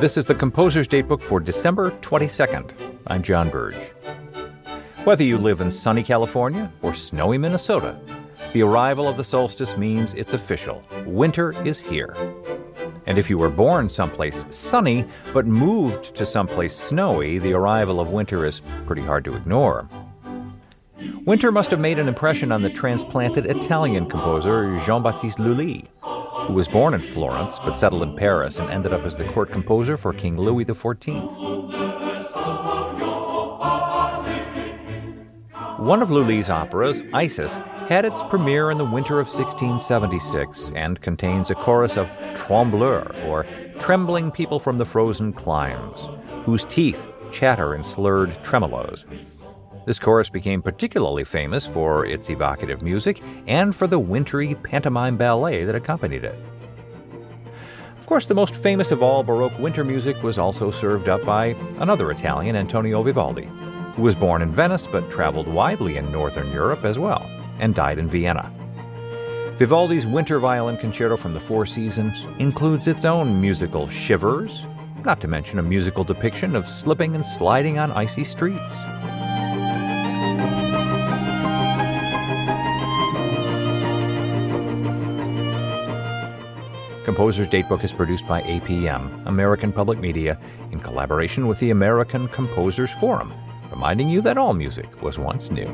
This is the Composer's Datebook for December 22nd. I'm John Birge. Whether you live in sunny California or snowy Minnesota, the arrival of the solstice means it's official. Winter is here. And if you were born someplace sunny but moved to someplace snowy, the arrival of winter is pretty hard to ignore. Winter must have made an impression on the transplanted Italian composer Jean Baptiste Lully, who was born in Florence but settled in Paris and ended up as the court composer for King Louis XIV. One of Lully's operas, Isis, had its premiere in the winter of 1676 and contains a chorus of trembleurs, or trembling people from the frozen climes, whose teeth chatter in slurred tremolos. This chorus became particularly famous for its evocative music and for the wintry pantomime ballet that accompanied it. Of course, the most famous of all Baroque winter music was also served up by another Italian, Antonio Vivaldi, who was born in Venice but traveled widely in Northern Europe as well and died in Vienna. Vivaldi's Winter Violin Concerto from the Four Seasons includes its own musical shivers, not to mention a musical depiction of slipping and sliding on icy streets. Composer's Datebook is produced by APM, American Public Media, in collaboration with the American Composers Forum, reminding you that all music was once new.